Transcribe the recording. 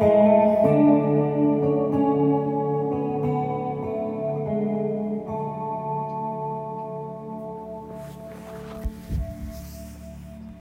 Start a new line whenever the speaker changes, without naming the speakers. Amen.